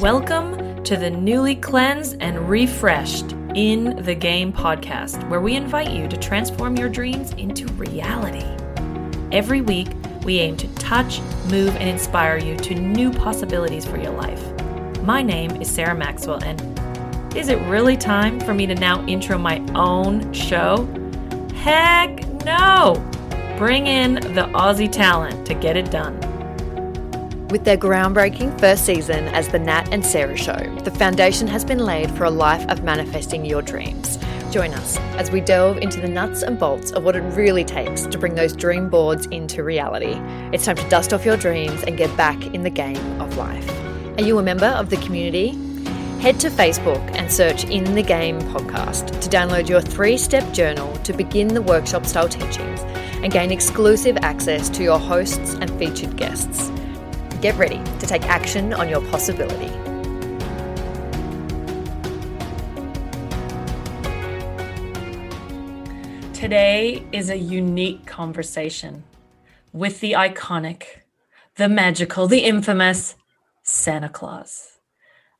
Welcome to the newly cleansed and refreshed In the Game podcast, where we invite you to transform your dreams into reality. Every week, we aim to touch, move, and inspire you to new possibilities for your life. My name is Sarah Maxwell, and is it really time for me to now intro my own show? Heck no! Bring in the Aussie talent to get it done. With their groundbreaking first season as The Nat and Sarah Show, the foundation has been laid for a life of manifesting your dreams. Join us as we delve into the nuts and bolts of what it really takes to bring those dream boards into reality. It's time to dust off your dreams and get back in the game of life. Are you a member of the community? Head to Facebook and search In the Game podcast to download your three step journal to begin the workshop style teachings and gain exclusive access to your hosts and featured guests. Get ready to take action on your possibility. Today is a unique conversation with the iconic, the magical, the infamous Santa Claus.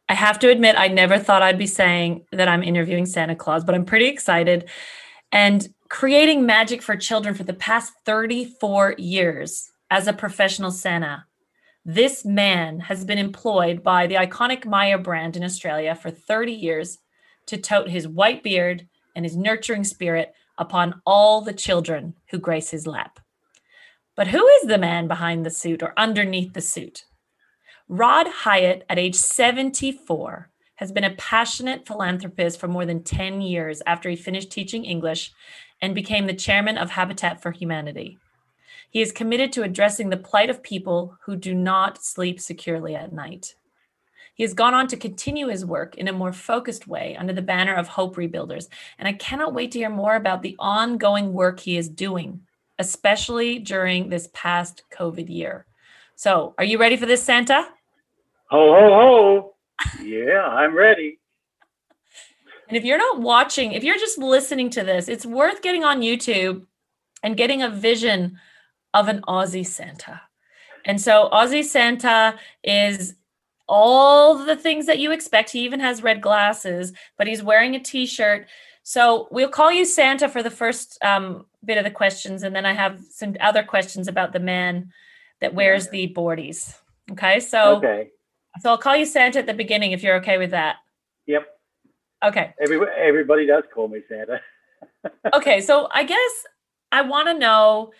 I have to admit, I never thought I'd be saying that I'm interviewing Santa Claus, but I'm pretty excited. And creating magic for children for the past 34 years as a professional Santa this man has been employed by the iconic Myer brand in Australia for 30 years to tote his white beard and his nurturing spirit upon all the children who grace his lap. But who is the man behind the suit or underneath the suit? Rod Hyatt, at age 74, has been a passionate philanthropist for more than 10 years after he finished teaching English and became the chairman of Habitat for Humanity. He is committed to addressing the plight of people who do not sleep securely at night. He has gone on to continue his work in a more focused way under the banner of Hope Rebuilders, and I cannot wait to hear more about the ongoing work he is doing, especially during this past COVID year. So, are you ready for this, Santa? Ho, ho, ho. Yeah, I'm ready. And if you're not watching, if you're just listening to this, it's worth getting on YouTube and getting a vision of an Aussie Santa. And so Aussie Santa is all the things that you expect. He even has red glasses, but he's wearing a t-shirt. So we'll call you Santa for the first um, bit of the questions, and then I have some other questions about the man that wears the boardies. Okay, so okay. so I'll call you Santa at the beginning if you're okay with that. Yep. Okay. Everybody, everybody does call me Santa. okay, so I guess I want to know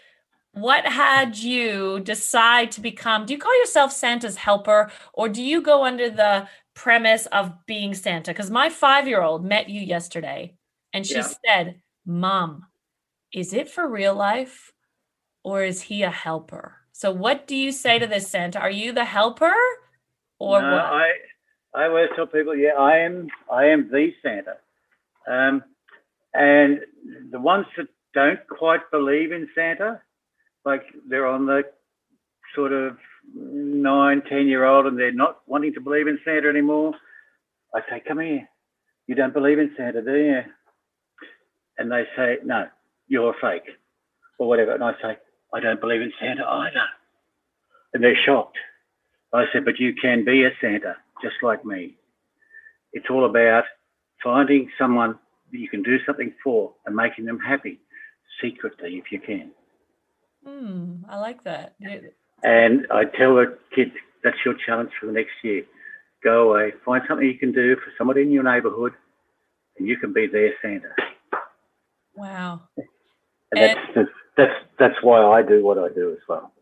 what had you decide to become do you call yourself santa's helper or do you go under the premise of being santa? Because my five-year-old met you yesterday and she yeah. said mom is it for real life or is he a helper? So what do you say to this santa? Are you the helper or no, what? I i always tell people yeah i am i am the santa. Um and the ones that don't quite believe in santa like they're on the sort of nine, ten year old and they're not wanting to believe in Santa anymore, I say, Come here. You don't believe in Santa, do you? And they say, No, you're a fake or whatever. And I say, I don't believe in Santa either. And they're shocked. I said, But you can be a Santa just like me. It's all about finding someone that you can do something for and making them happy secretly if you can. Hmm, I like that. And I tell the kids that's your challenge for the next year. Go away, find something you can do for somebody in your neighbourhood, and you can be their Santa. Wow. And, and that's, that's that's why I do what I do as well.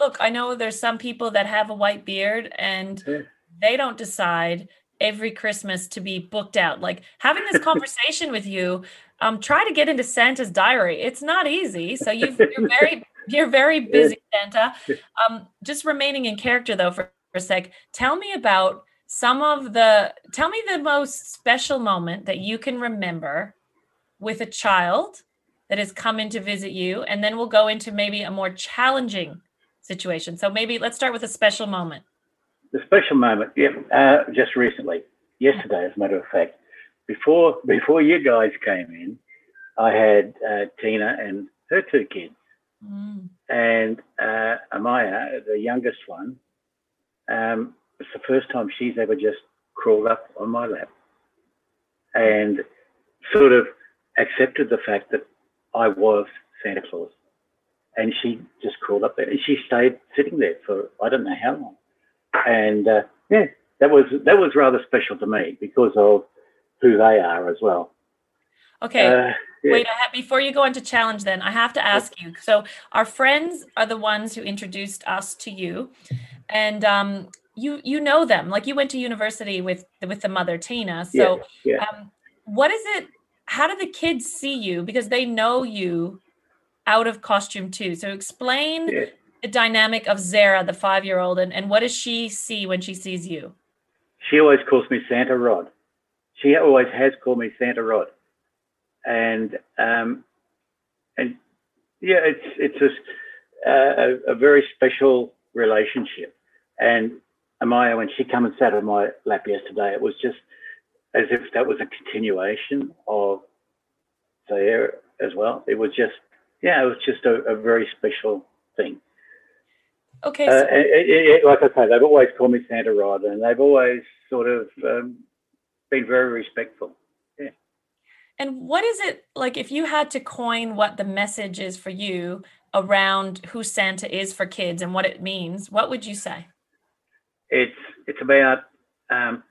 Look, I know there's some people that have a white beard and yeah. they don't decide every Christmas to be booked out. Like having this conversation with you, um, try to get into Santa's diary. It's not easy. So you are very you're very busy, Santa. Um, just remaining in character though for, for a sec. Tell me about some of the tell me the most special moment that you can remember with a child that has come in to visit you, and then we'll go into maybe a more challenging situation. So maybe let's start with a special moment. The special moment, yeah, uh, just recently, yesterday, as a matter of fact before before you guys came in, I had uh, Tina and her two kids, mm. and uh, Amaya, the youngest one, um, it's the first time she's ever just crawled up on my lap and sort of accepted the fact that I was Santa Claus. And she just crawled up there and she stayed sitting there for I don't know how long. And uh, yeah, that was that was rather special to me because of who they are as well. Okay. Uh, yeah. Wait, have, before you go into challenge, then I have to ask you. So, our friends are the ones who introduced us to you, and um, you you know them. Like you went to university with with the mother Tina. So, yeah, yeah. Um, what is it? How do the kids see you? Because they know you out of costume too. So, explain the dynamic of Zara, the five year old, and, and what does she see when she sees you? She always calls me Santa Rod. She always has called me Santa Rod and um, and yeah, it's it's a, a, a very special relationship. And Amaya, when she came and sat on my lap yesterday, it was just as if that was a continuation of there as well. It was just yeah, it was just a, a very special thing. Okay. Uh, so- it, it, like I say, they've always called me Santa Rod, and they've always sort of um, been very respectful. Yeah. And what is it like if you had to coin what the message is for you around who Santa is for kids and what it means? What would you say? It's it's about um,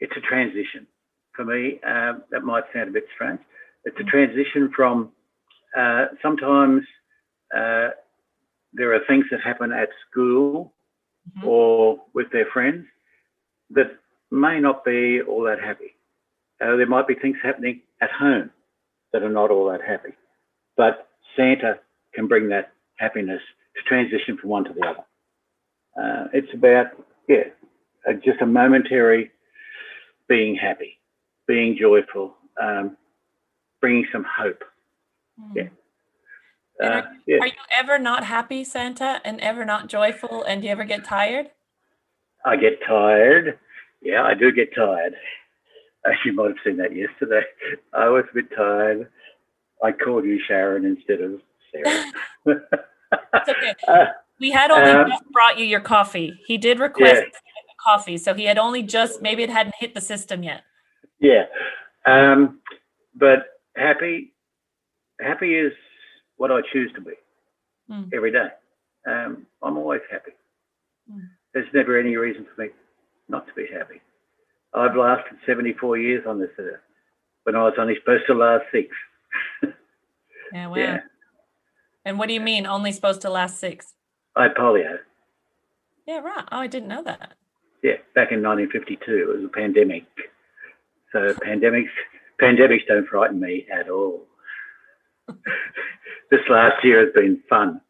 it's a transition for me. Uh, that might sound a bit strange. It's a mm. transition from uh, sometimes uh, there are things that happen at school mm-hmm. or with their friends that may not be all that happy. Uh, there might be things happening at home that are not all that happy. But Santa can bring that happiness to transition from one to the other. Uh, it's about, yeah, just a momentary being happy, being joyful, um, bringing some hope. Mm. Yeah. Uh, are, yeah. are you ever not happy, Santa, and ever not joyful? And do you ever get tired? I get tired. Yeah, I do get tired. As you might have seen that yesterday. I was a bit tired. I called you Sharon instead of Sarah. it's okay. Uh, we had only um, just brought you your coffee. He did request yeah. coffee, so he had only just maybe it hadn't hit the system yet. Yeah, um, but happy, happy is what I choose to be mm. every day. Um, I'm always happy. Mm. There's never any reason for me not to be happy. I've lasted 74 years on this earth when I was only supposed to last six. yeah, wow. Yeah. And what do you mean only supposed to last six? I had polio. Yeah, right. Oh, I didn't know that. Yeah, back in 1952, it was a pandemic. So pandemics, pandemics don't frighten me at all. this last year has been fun.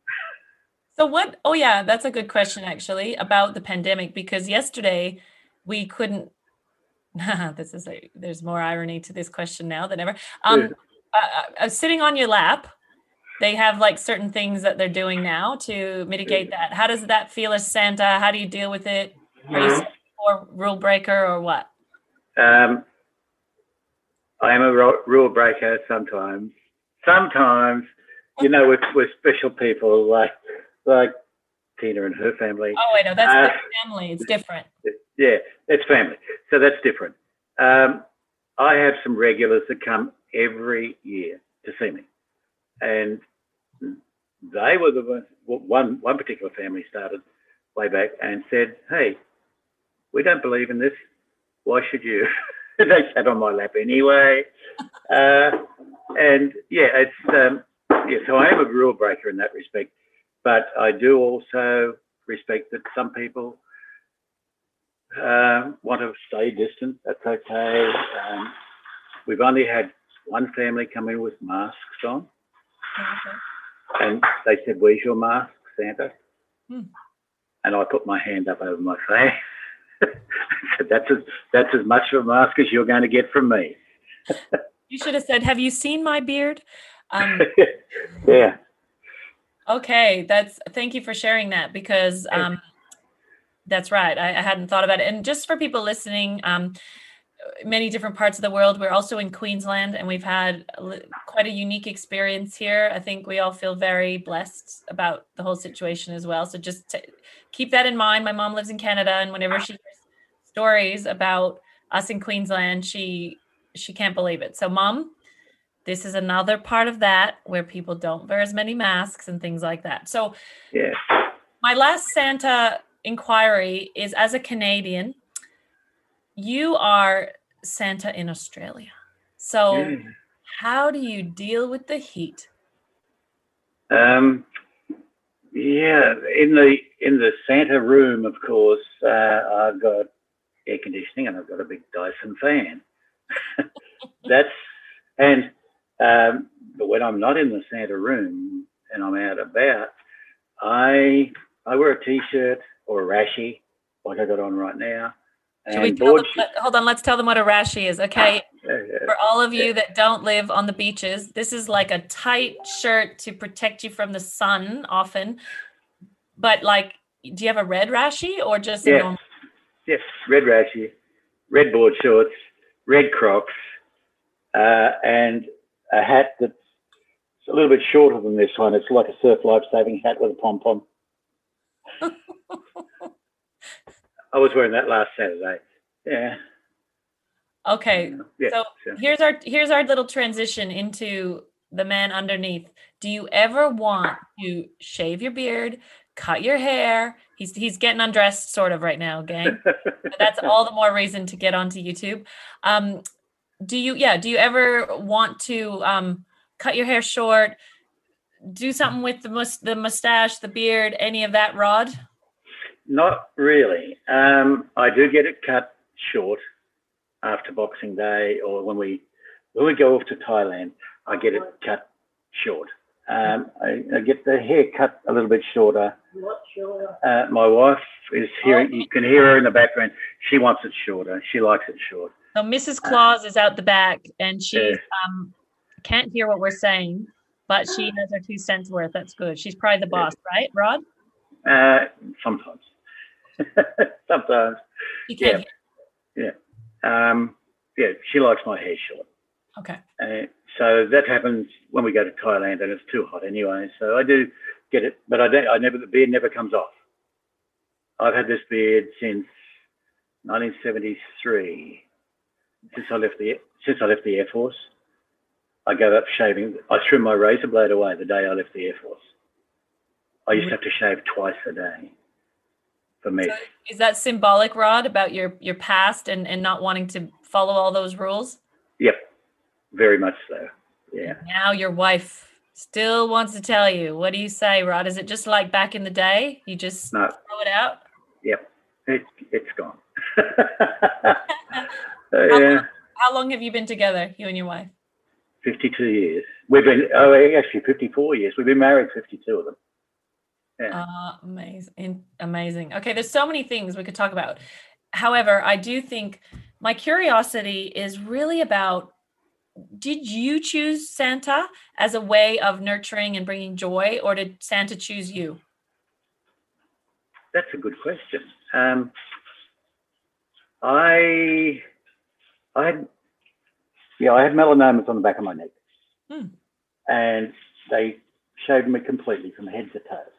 So what? Oh yeah, that's a good question actually about the pandemic because yesterday we couldn't this is a, there's more irony to this question now than ever. Um, yeah. uh, uh, sitting on your lap, they have like certain things that they're doing now to mitigate that. How does that feel as Santa? How do you deal with it? Are you a rule breaker or what? Um, I am a rule breaker sometimes. Sometimes, you know, with, with special people like like Tina and her family. Oh, I know that's uh, family. It's different. Yeah, it's family. So that's different. Um, I have some regulars that come every year to see me, and they were the ones, one one particular family started way back and said, "Hey, we don't believe in this. Why should you?" they sat on my lap anyway, uh, and yeah, it's um, yeah. So I am a rule breaker in that respect, but I do also respect that some people uh, want to stay distant, that's okay. Um, we've only had one family come in with masks on. Okay. And they said, Where's your mask, Santa? Hmm. And I put my hand up over my face. said, that's as, that's as much of a mask as you're going to get from me. you should have said, Have you seen my beard? Um, yeah. Okay, that's thank you for sharing that because um, that's right. I, I, hadn't thought about it. And just for people listening, um, many different parts of the world. We're also in Queensland, and we've had quite a unique experience here. I think we all feel very blessed about the whole situation as well. So just keep that in mind. My mom lives in Canada, and whenever she hears stories about us in Queensland, she she can't believe it. So, mom, this is another part of that where people don't wear as many masks and things like that. So, Yeah. my last Santa inquiry is as a Canadian, you are Santa in Australia. So, Yeah. how do you deal with the heat? Um, yeah, in the in the Santa room, of course, uh, I've got air conditioning and I've got a big Dyson fan. That's and um, but when I'm not in the Santa room and I'm out about, I I wear a t-shirt or a rashy like I got on right now. Should we tell them, let- hold on, let's tell them what a rashi is. Okay. sh- uh, For all of you that don't live on the beaches, this is like a tight shirt to protect you from the sun often. But like, do you have a red rashi or just a Yeah. normal? Yes, red rashy, red board shorts, red Crocs, uh, and a hat that's a little bit shorter than this one. It's like a surf life saving hat with a pom pom. I was wearing that last Saturday. Yeah. Okay. Yeah. So so- here's our here's our little transition into the man underneath. Do you ever want to shave your beard, cut your hair? He's he's getting undressed sort of right now, gang. But that's all the more reason to get onto YouTube. Um, do you yeah, do you ever want to um cut your hair short, do something with the mus- the mustache, the beard, any of that, Rod? Not really. Um, I do get it cut short after Boxing Day, or when we when we go off to Thailand, I get it cut short. Um, I, I get the hair cut a little bit shorter. Uh, my wife is hearing. You can hear her in the background. She wants it shorter. She likes it short. So Mrs. Claus is out the back and she Yeah. um can't hear what we're saying, but she has her two cents worth. That's good. She's probably the boss, right, Rod? Uh, sometimes. sometimes. You can't Yeah. Um, yeah, she likes my hair short. Okay. Uh, so that happens when we go to Thailand, and it's too hot anyway. So I do get it, but I don't. I never. The beard never comes off. I've had this beard since 1973. Since I left the since I left the Air Force, I gave up shaving. I threw my razor blade away the day I left the Air Force. I used to have to shave twice a day for me. So is that symbolic, Rod, about your your past and and not wanting to follow all those rules? Yep, very much so. Yeah. Now your wife still wants to tell you. What do you say, Rod? Is it just like back in the day? You just No, throw it out? Yep, it, it's gone. Uh, yeah, How long have you been together, you and your wife? 52 years. We've been, oh, actually 54 years. We've been married 52 of them. Yeah. Uh, amazing. Amazing. Okay, there's so many things we could talk about. However, I do think my curiosity is really about did you choose Santa as a way of nurturing and bringing joy, or did Santa choose you? That's a good question. Um, I, I had, yeah, I had melanomas on the back of my neck, Hmm. and they shaved me completely from head to toe.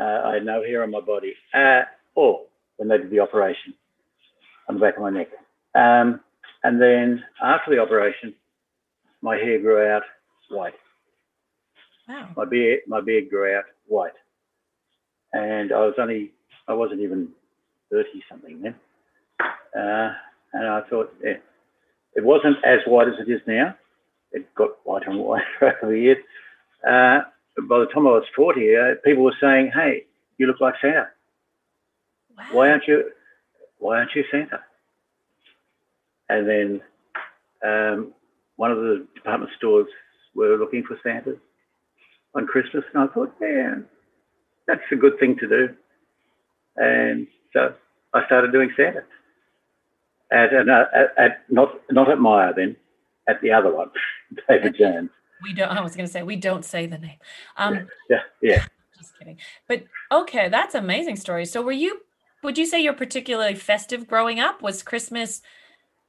Uh, I had no hair on my body at all when they did the operation on the back of my neck. Um, and then after the operation, my hair grew out white. Wow. My beard, my beard grew out white, and I was only, I wasn't even thirty something then. Uh, and I thought, yeah, it wasn't as white as it is now. It got whiter and whiter over the years. Uh, by the time I was forty, uh, people were saying, "Hey, you look like Santa. wow. Why aren't you? Why aren't you Santa?" And then um, one of the department stores were looking for Santas on Christmas, and I thought, yeah, that's a good thing to do. And so I started doing Santa at, an, at, at not not at Myer then, at the other one, David Jones. We don't. I was going to say we don't say the name. Um, Yeah, yeah. just kidding. But okay, that's amazing story. So were you? Would you say you're particularly festive growing up? Was Christmas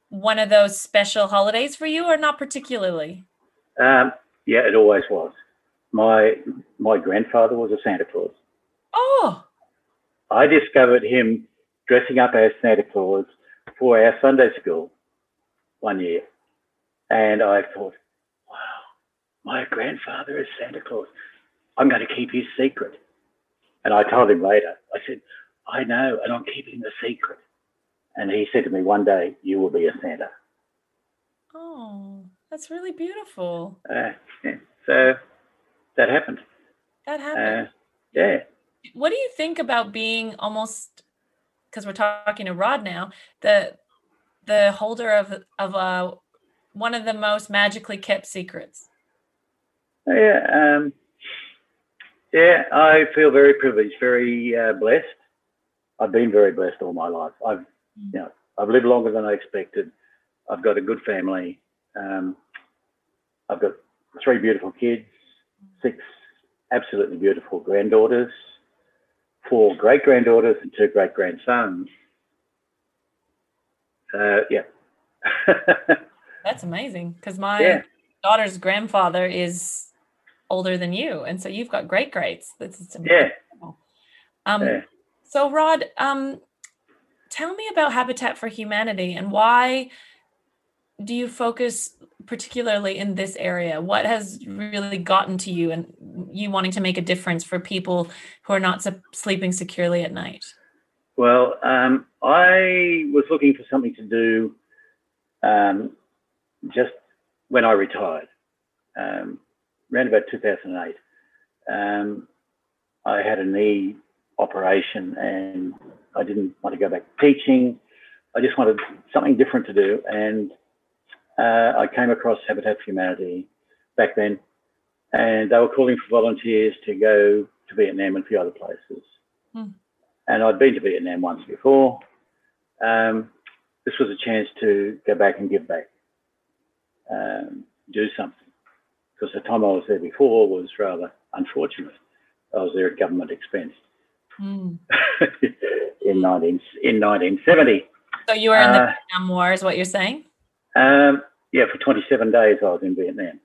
one of those special holidays for you, or not particularly? Um, yeah, it always was. My my grandfather was a Santa Claus. Oh, I discovered him dressing up as Santa Claus for our Sunday school one year. And I thought, wow, my grandfather is Santa Claus. I'm going to keep his secret. And I told him later, I said, I know, and I'm keeping the secret. And he said to me one day, You will be a Santa. Oh, that's really beautiful. Uh, yeah. So that happened. That happened. Uh, yeah. What do you think about being almost because we're talking to Rod now, the the holder of of uh, one of the most magically kept secrets? Yeah, um, yeah, I feel very privileged, very uh, blessed. I've been very blessed all my life. I've, Mm. you know, I've lived longer than I expected. I've got a good family. Um, I've got three beautiful kids, six absolutely beautiful granddaughters, four great granddaughters, and two great grandsons. Uh, yeah. That's amazing because my Yeah. daughter's grandfather is older than you, and so you've got great greats. That's yeah. Um, Yeah. So, Rod, um, tell me about Habitat for Humanity and why do you focus particularly in this area? What has really gotten to you and you wanting to make a difference for people who are not sleeping securely at night? Well, um, I was looking for something to do um, just when I retired, um, around about 2008. Um, I had a knee operation and I didn't want to go back teaching. I just wanted something different to do. And uh, I came across Habitat for Humanity back then, and they were calling for volunteers to go to Vietnam and a few other places. Hmm. And I'd been to Vietnam once before. Um, this was a chance to go back and give back, um, do something. Because the time I was there before was rather unfortunate. I was there at government expense Mm. in 19, in 1970. So you were in the Uh, Vietnam War, is what you're saying? Um, yeah, for 27 days I was in Vietnam.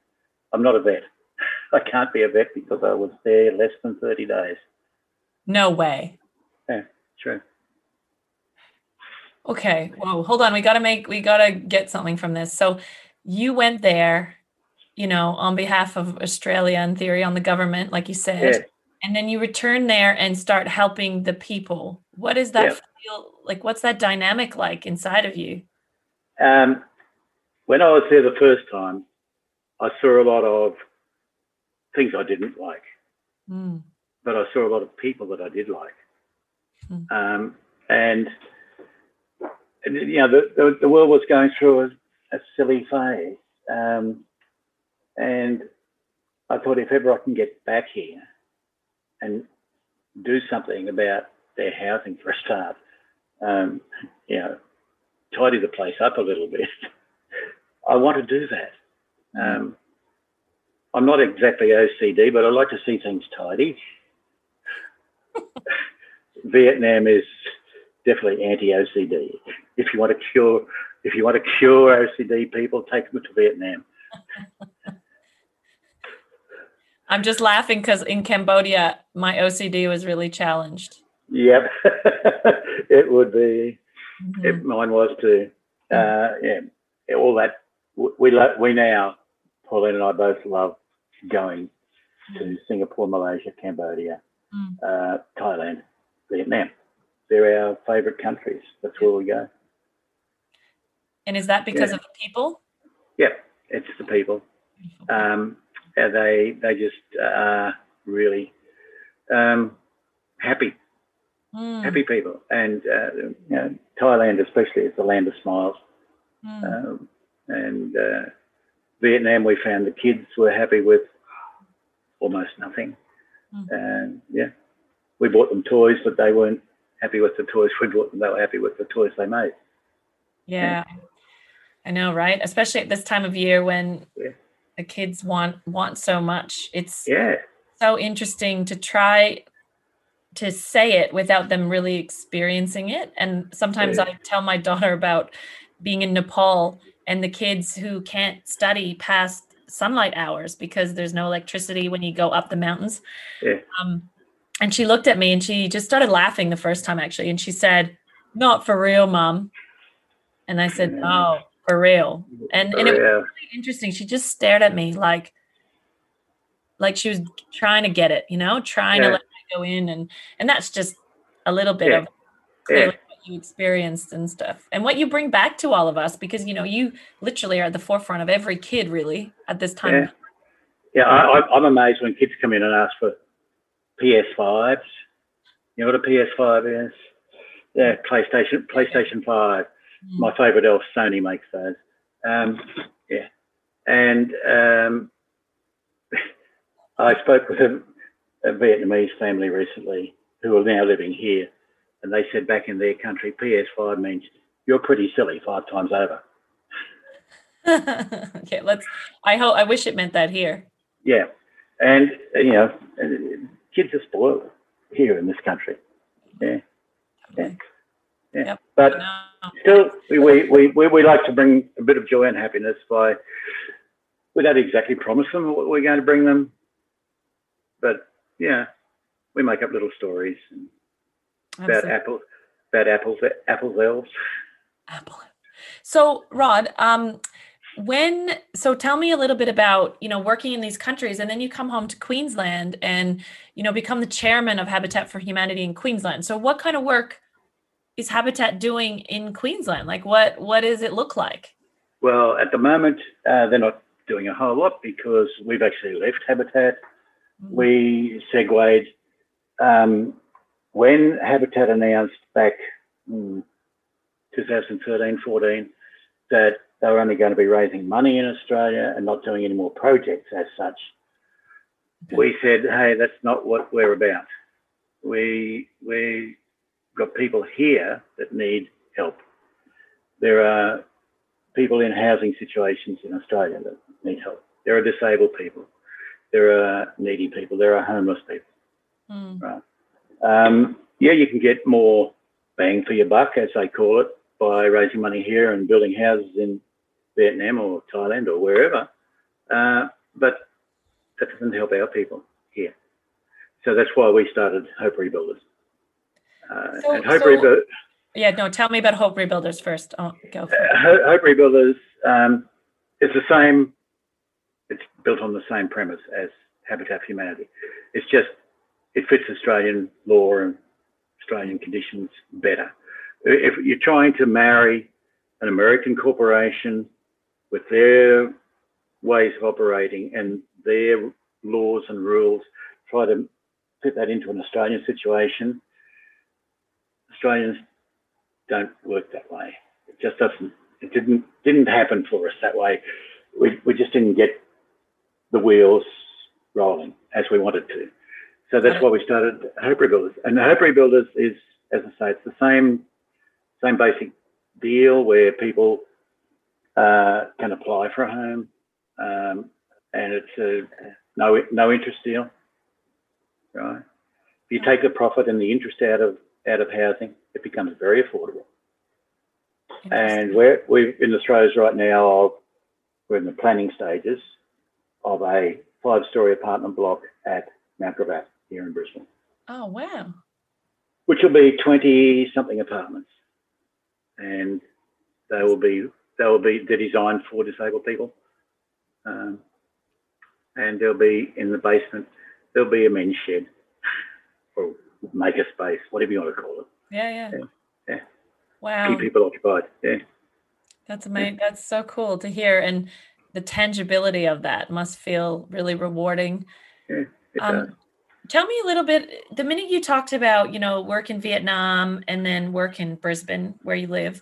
I'm not a vet. I can't be a vet because I was there less than 30 days. No way. Yeah, true. Okay. Whoa. Hold on. We got to make, we got to get something from this. So you went there, you know, on behalf of Australia in theory, on the government, like you said, Yeah. and then you return there and start helping the people. What is that feel like? What's that dynamic like inside of you? Um, when I was there the first time, I saw a lot of things I didn't like, Mm. but I saw a lot of people that I did like. Hmm. Um, and, and, you know, the, the, the world was going through a, a silly phase. Um, and I thought if ever I can get back here and do something about their housing for a start, um, you know, tidy the place up a little bit. I want to do that. Um, I'm not exactly OCD, but I like to see things tidy. Vietnam is definitely anti-OCD. If you want to cure, if you want to cure OCD people, take them to Vietnam. I'm just laughing because in Cambodia, my OCD was really challenged. Yep, it would be. Mhm. It, mine was too. Uh, yeah, all that we lo- we now, Pauline and I both love going to Singapore, Malaysia, Cambodia, Mm. uh, Thailand, Vietnam. They're our favourite countries. That's where we go. And is that because Yeah. of the people? Yeah, it's the people. Um, they they just are really um, happy, Mm, happy people. And uh, you know, Thailand, especially, is the land of smiles. mm. Um, and uh, Vietnam, we found the kids were happy with almost nothing. Mm. And yeah, we bought them toys, but they weren't happy with the toys we bought them. They were happy with the toys they made. Yeah. I know, right? Especially at this time of year when Yeah. the kids want want so much. It's Yeah, so interesting to try to say it without them really experiencing it. And sometimes Yeah. I tell my daughter about being in Nepal and the kids who can't study past sunlight hours because there's no electricity when you go up the mountains. Yeah. Um, and she looked at me and she just started laughing the first time actually. And she said, not for real, mom. And I said, no, for real. And, and it was really interesting. She just stared at me like, like she was trying to get it, you know, trying yeah. to let me go in. And, and that's just a little bit yeah. of clearly you experienced and stuff and what you bring back to all of us, because, you know, you literally are at the forefront of every kid really at this time. Yeah. Yeah, I, I'm amazed when kids come in and ask for PS5s. You know what a PS5 is? Yeah, PlayStation, PlayStation 5. Mm. My favorite elf, Sony makes those. Um, yeah. And um, I spoke with a, a, Vietnamese family recently who are now living here. And they said back in their country, PS5 means you're pretty silly five times over. okay, let's. I hope. I wish it meant that here. Yeah, and you know, kids are spoiled here in this country. Yeah, yeah, yeah. Yep. But still, we, we, we, we like to bring a bit of joy and happiness by, we don't exactly promise them what we're going to bring them, but yeah, we make up little stories about apples, about apples, apples elves. Apple. So, Rod, um, when so tell me a little bit about you know working in these countries and then you come home to queensland and you know become the chairman of habitat for humanity in queensland so what kind of work is habitat doing in queensland like what what does it look like well at the moment uh, they're not doing a whole lot because we've actually left habitat mm-hmm. we segued um, when habitat announced back in 2013 14 that they were only going to be raising money in Australia and not doing any more projects as such. We said, hey, that's not what we're about. We we got people here that need help. There are people in housing situations in Australia that need help. There are disabled people. There are needy people. There are homeless people. Mm. Right. Um, yeah, you can get more bang for your buck, as they call it, by raising money here and building houses in Vietnam or Thailand or wherever. Uh, but that doesn't help our people here. So that's why we started Hope Rebuilders. Uh, so, and Hope so, Rebuilders. Yeah, no, tell me about Hope Rebuilders first. Oh, go for it. Uh, Hope Rebuilders um, is the same, it's built on the same premise as Habitat for Humanity. It's just, it fits Australian law and Australian conditions better. If you're trying to marry an American corporation with their ways of operating and their laws and rules, try to fit that into an Australian situation. Australians don't work that way. It just doesn't. It didn't didn't happen for us that way. We we just didn't get the wheels rolling as we wanted to. So that's why we started Hope Rebuilders. And the Hope Rebuilders is, as I say, it's the same same basic deal where people uh, can apply for a home, um, and it's a no no interest deal. Right. If you take the profit and the interest out of out of housing, it becomes very affordable. And we're we in Australia right now. of We're in the planning stages of a five-story apartment block at Mount Gravatt here in Brisbane. Oh wow! Which will be twenty something apartments, and they will be they'll be they're designed for disabled people, um, and they'll be in the basement. There'll be a men's shed or maker space, whatever you want to call it. Yeah, yeah, yeah. yeah. Wow. Keep people occupied. Yeah. That's amazing. Yeah. That's so cool to hear, and the tangibility of that must feel really rewarding. Yeah, um, tell me a little bit. The minute you talked about, you know, work in Vietnam and then work in Brisbane, where you live,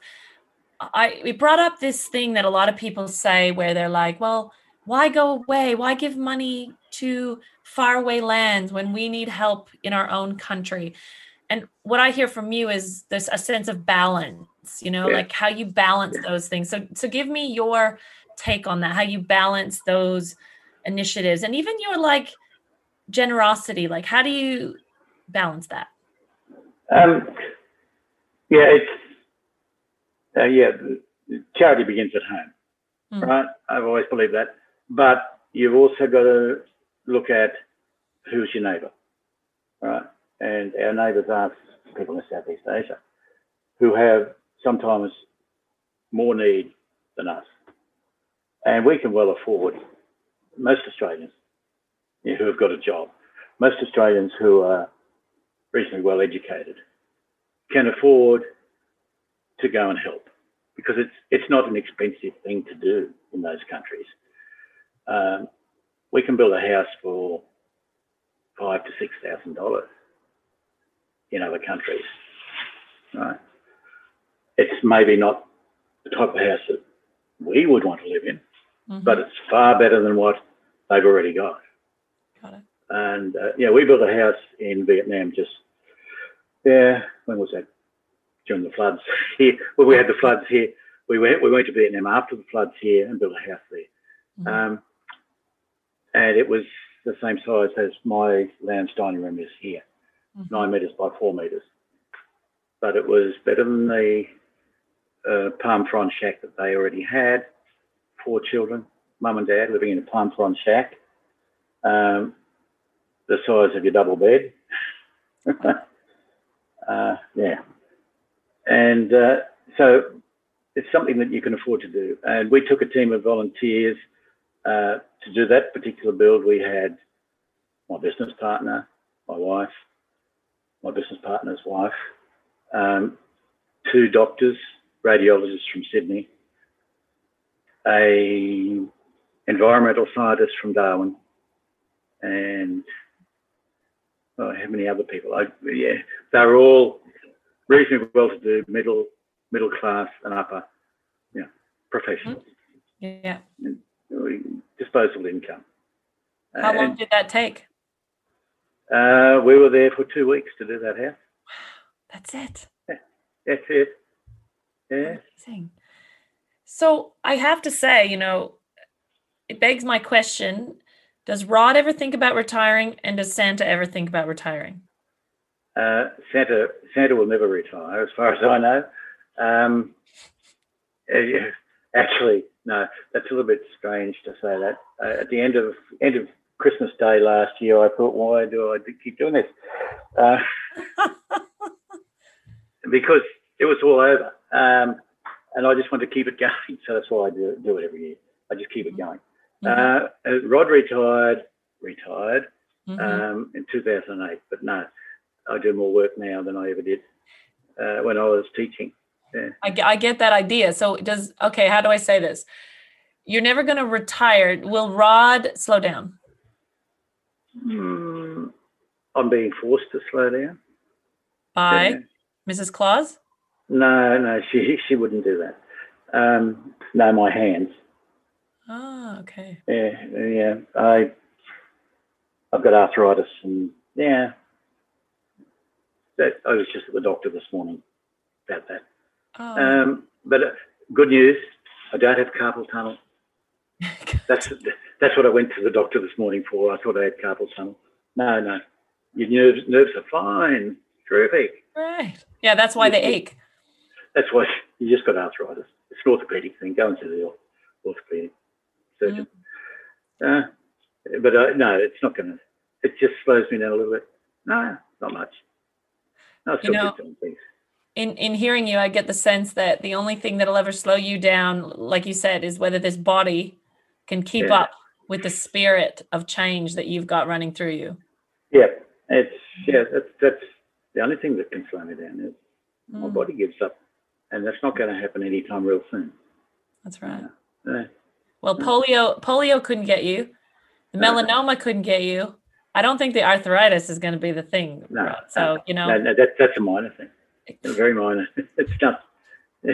I we brought up this thing that a lot of people say where they're like, well, why go away? Why give money to faraway lands when we need help in our own country? And what I hear from you is this a sense of balance, you know, yeah. like how you balance yeah. those things. So so give me your take on that, how you balance those initiatives and even your like generosity, like how do you balance that? Um yeah, it's uh, yeah, charity begins at home, mm. right? I've always believed that. But you've also got to look at who's your neighbour, right? And our neighbours are people in Southeast Asia. who have sometimes more need than us. And we can well afford, most Australians yeah, who have got a job, most Australians who are reasonably well educated can afford to go and help because it's it's not an expensive thing to do in those countries. Um, we can build a house for five to six thousand dollars in other countries, right? It's maybe not the type of house that we would want to live in, mm-hmm. but it's far better than what they've already got. And uh, yeah, we built a house in Vietnam just yeah, when was that? During the floods here. Well, we had the floods here. We went we went to Vietnam after the floods here and built a house there. Mm-hmm. Um, and it was the same size as my lounge dining room is here, mm-hmm. nine meters by four meters. But it was better than the uh, palm frond shack that they already had. Four children, mum and dad living in a palm frond shack, um, the size of your double bed. uh, yeah, and uh, so it's something that you can afford to do. And we took a team of volunteers uh, to do that particular build. We had my business partner, my wife, my business partner's wife, um, two doctors, radiologists from Sydney, a environmental scientist from Darwin, and oh, how many other people? I, yeah, they're all reasonably well-to-do, middle middle class and upper, yeah, professionals. Yeah. And disposable income. How and, long did that take? Uh, we were there for two weeks to do that house. That's it. Yeah, that's it. Yeah. Amazing. So I have to say, you know, it begs my question Does Rod ever think about retiring? And does Santa ever think about retiring? Uh, Santa Santa will never retire, as far as I know. Um, uh, actually, no, that's a little bit strange to say that. Uh, at the end of end of Christmas Day last year, I thought, why do I keep doing this? Uh, because it was all over, um, and I just want to keep it going. So that's why I do, do it every year. I just keep it going. Mm-hmm. Uh, Rod retired, retired mm-hmm. um, in 2008, but no, I do more work now than I ever did uh, when I was teaching. Yeah. I, I get that idea. So does okay? How do I say this? You're never going to retire. Will Rod slow down? Hmm. I'm being forced to slow down. By yeah. Mrs. Claus? No, no, she she wouldn't do that. Um, no, my hands. Oh, okay. Yeah, yeah. I I've got arthritis, and yeah, that I was just at the doctor this morning about that. Oh. Um, but uh, good news, I don't have carpal tunnel. that's that's what I went to the doctor this morning for. I thought I had carpal tunnel. No, no, your nerves nerves are fine, terrific. Right. Yeah, that's why they ache. That's why you just got arthritis. It's an orthopedic thing. Go and see the orthopedic surgeon. Mm. Uh, but uh, no, it's not going to. It just slows me down a little bit. No, not much. No, still you know, doing things in in hearing you i get the sense that the only thing that'll ever slow you down like you said is whether this body can keep yeah. up with the spirit of change that you've got running through you yeah it's yeah that's that's the only thing that can slow me down is mm. my body gives up and that's not going to happen anytime real soon that's right yeah. Well polio polio couldn't get you the melanoma couldn't get you i don't think the arthritis is going to be the thing no, so you know no, no, that, that's a minor thing very minor. it's not.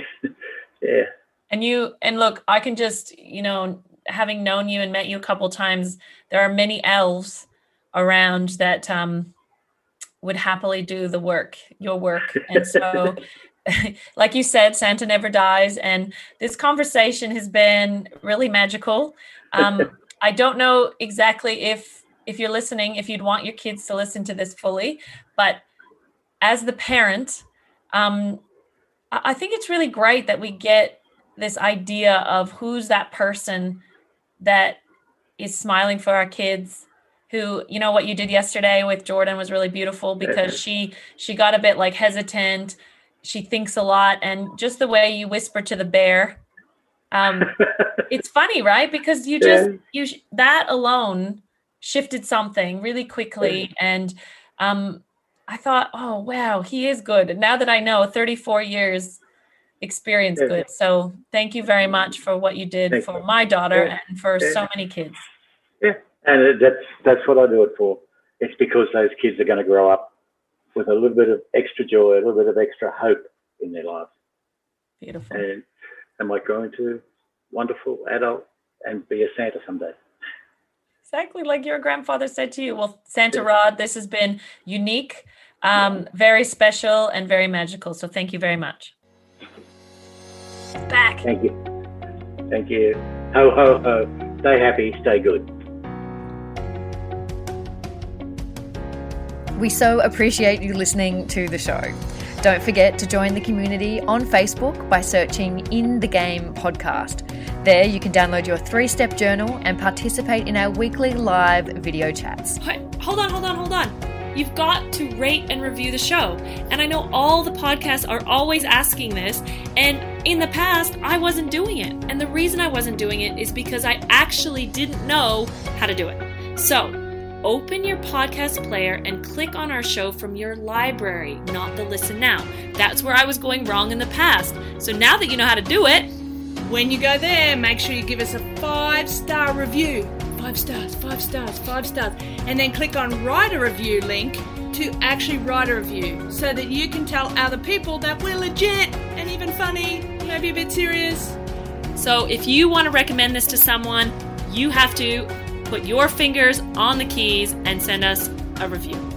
yeah. And you and look, I can just you know, having known you and met you a couple times, there are many elves around that um would happily do the work, your work, and so. like you said, Santa never dies, and this conversation has been really magical. Um, I don't know exactly if if you're listening, if you'd want your kids to listen to this fully, but as the parent, um, I think it's really great that we get this idea of who's that person that is smiling for our kids who you know what you did yesterday with jordan was really beautiful because she she got a bit like hesitant she thinks a lot, and just the way you whisper to the bear. Um, it's funny, right? Because you just you sh- that alone shifted something really quickly, and um, I thought, oh wow, he is good. And now that I know, 34 years experience good. So thank you very much for what you did Thank for you. my daughter Yeah. and for Yeah. so many kids. Yeah. And that's that's what I do it for. It's because those kids are going to grow up with a little bit of extra joy, a little bit of extra hope in their lives, Beautiful. and am I going to wonderful adult and be a Santa someday. Exactly like your grandfather said to you. Well, Santa Yeah. Rod, this has been unique, um, very special, and very magical. So thank you very much. Back. Thank you, thank you. Ho ho ho! Stay happy, stay good. We so appreciate you listening to the show. Don't forget to join the community on Facebook by searching In the Game Podcast. There, you can download your three step journal and participate in our weekly live video chats. Hold on, hold on, hold on. You've got to rate and review the show. And I know all the podcasts are always asking this. And in the past, I wasn't doing it. And the reason I wasn't doing it is because I actually didn't know how to do it. So, open your podcast player and click on our show from your library, not the listen now. That's where I was going wrong in the past. So now that you know how to do it, When you go there, make sure you give us a five star review. Five stars, five stars, five stars. And then click on write a review link to actually write a review so that you can tell other people that we're legit and even funny, maybe a bit serious. So if you want to recommend this to someone, you have to put your fingers on the keys and send us a review.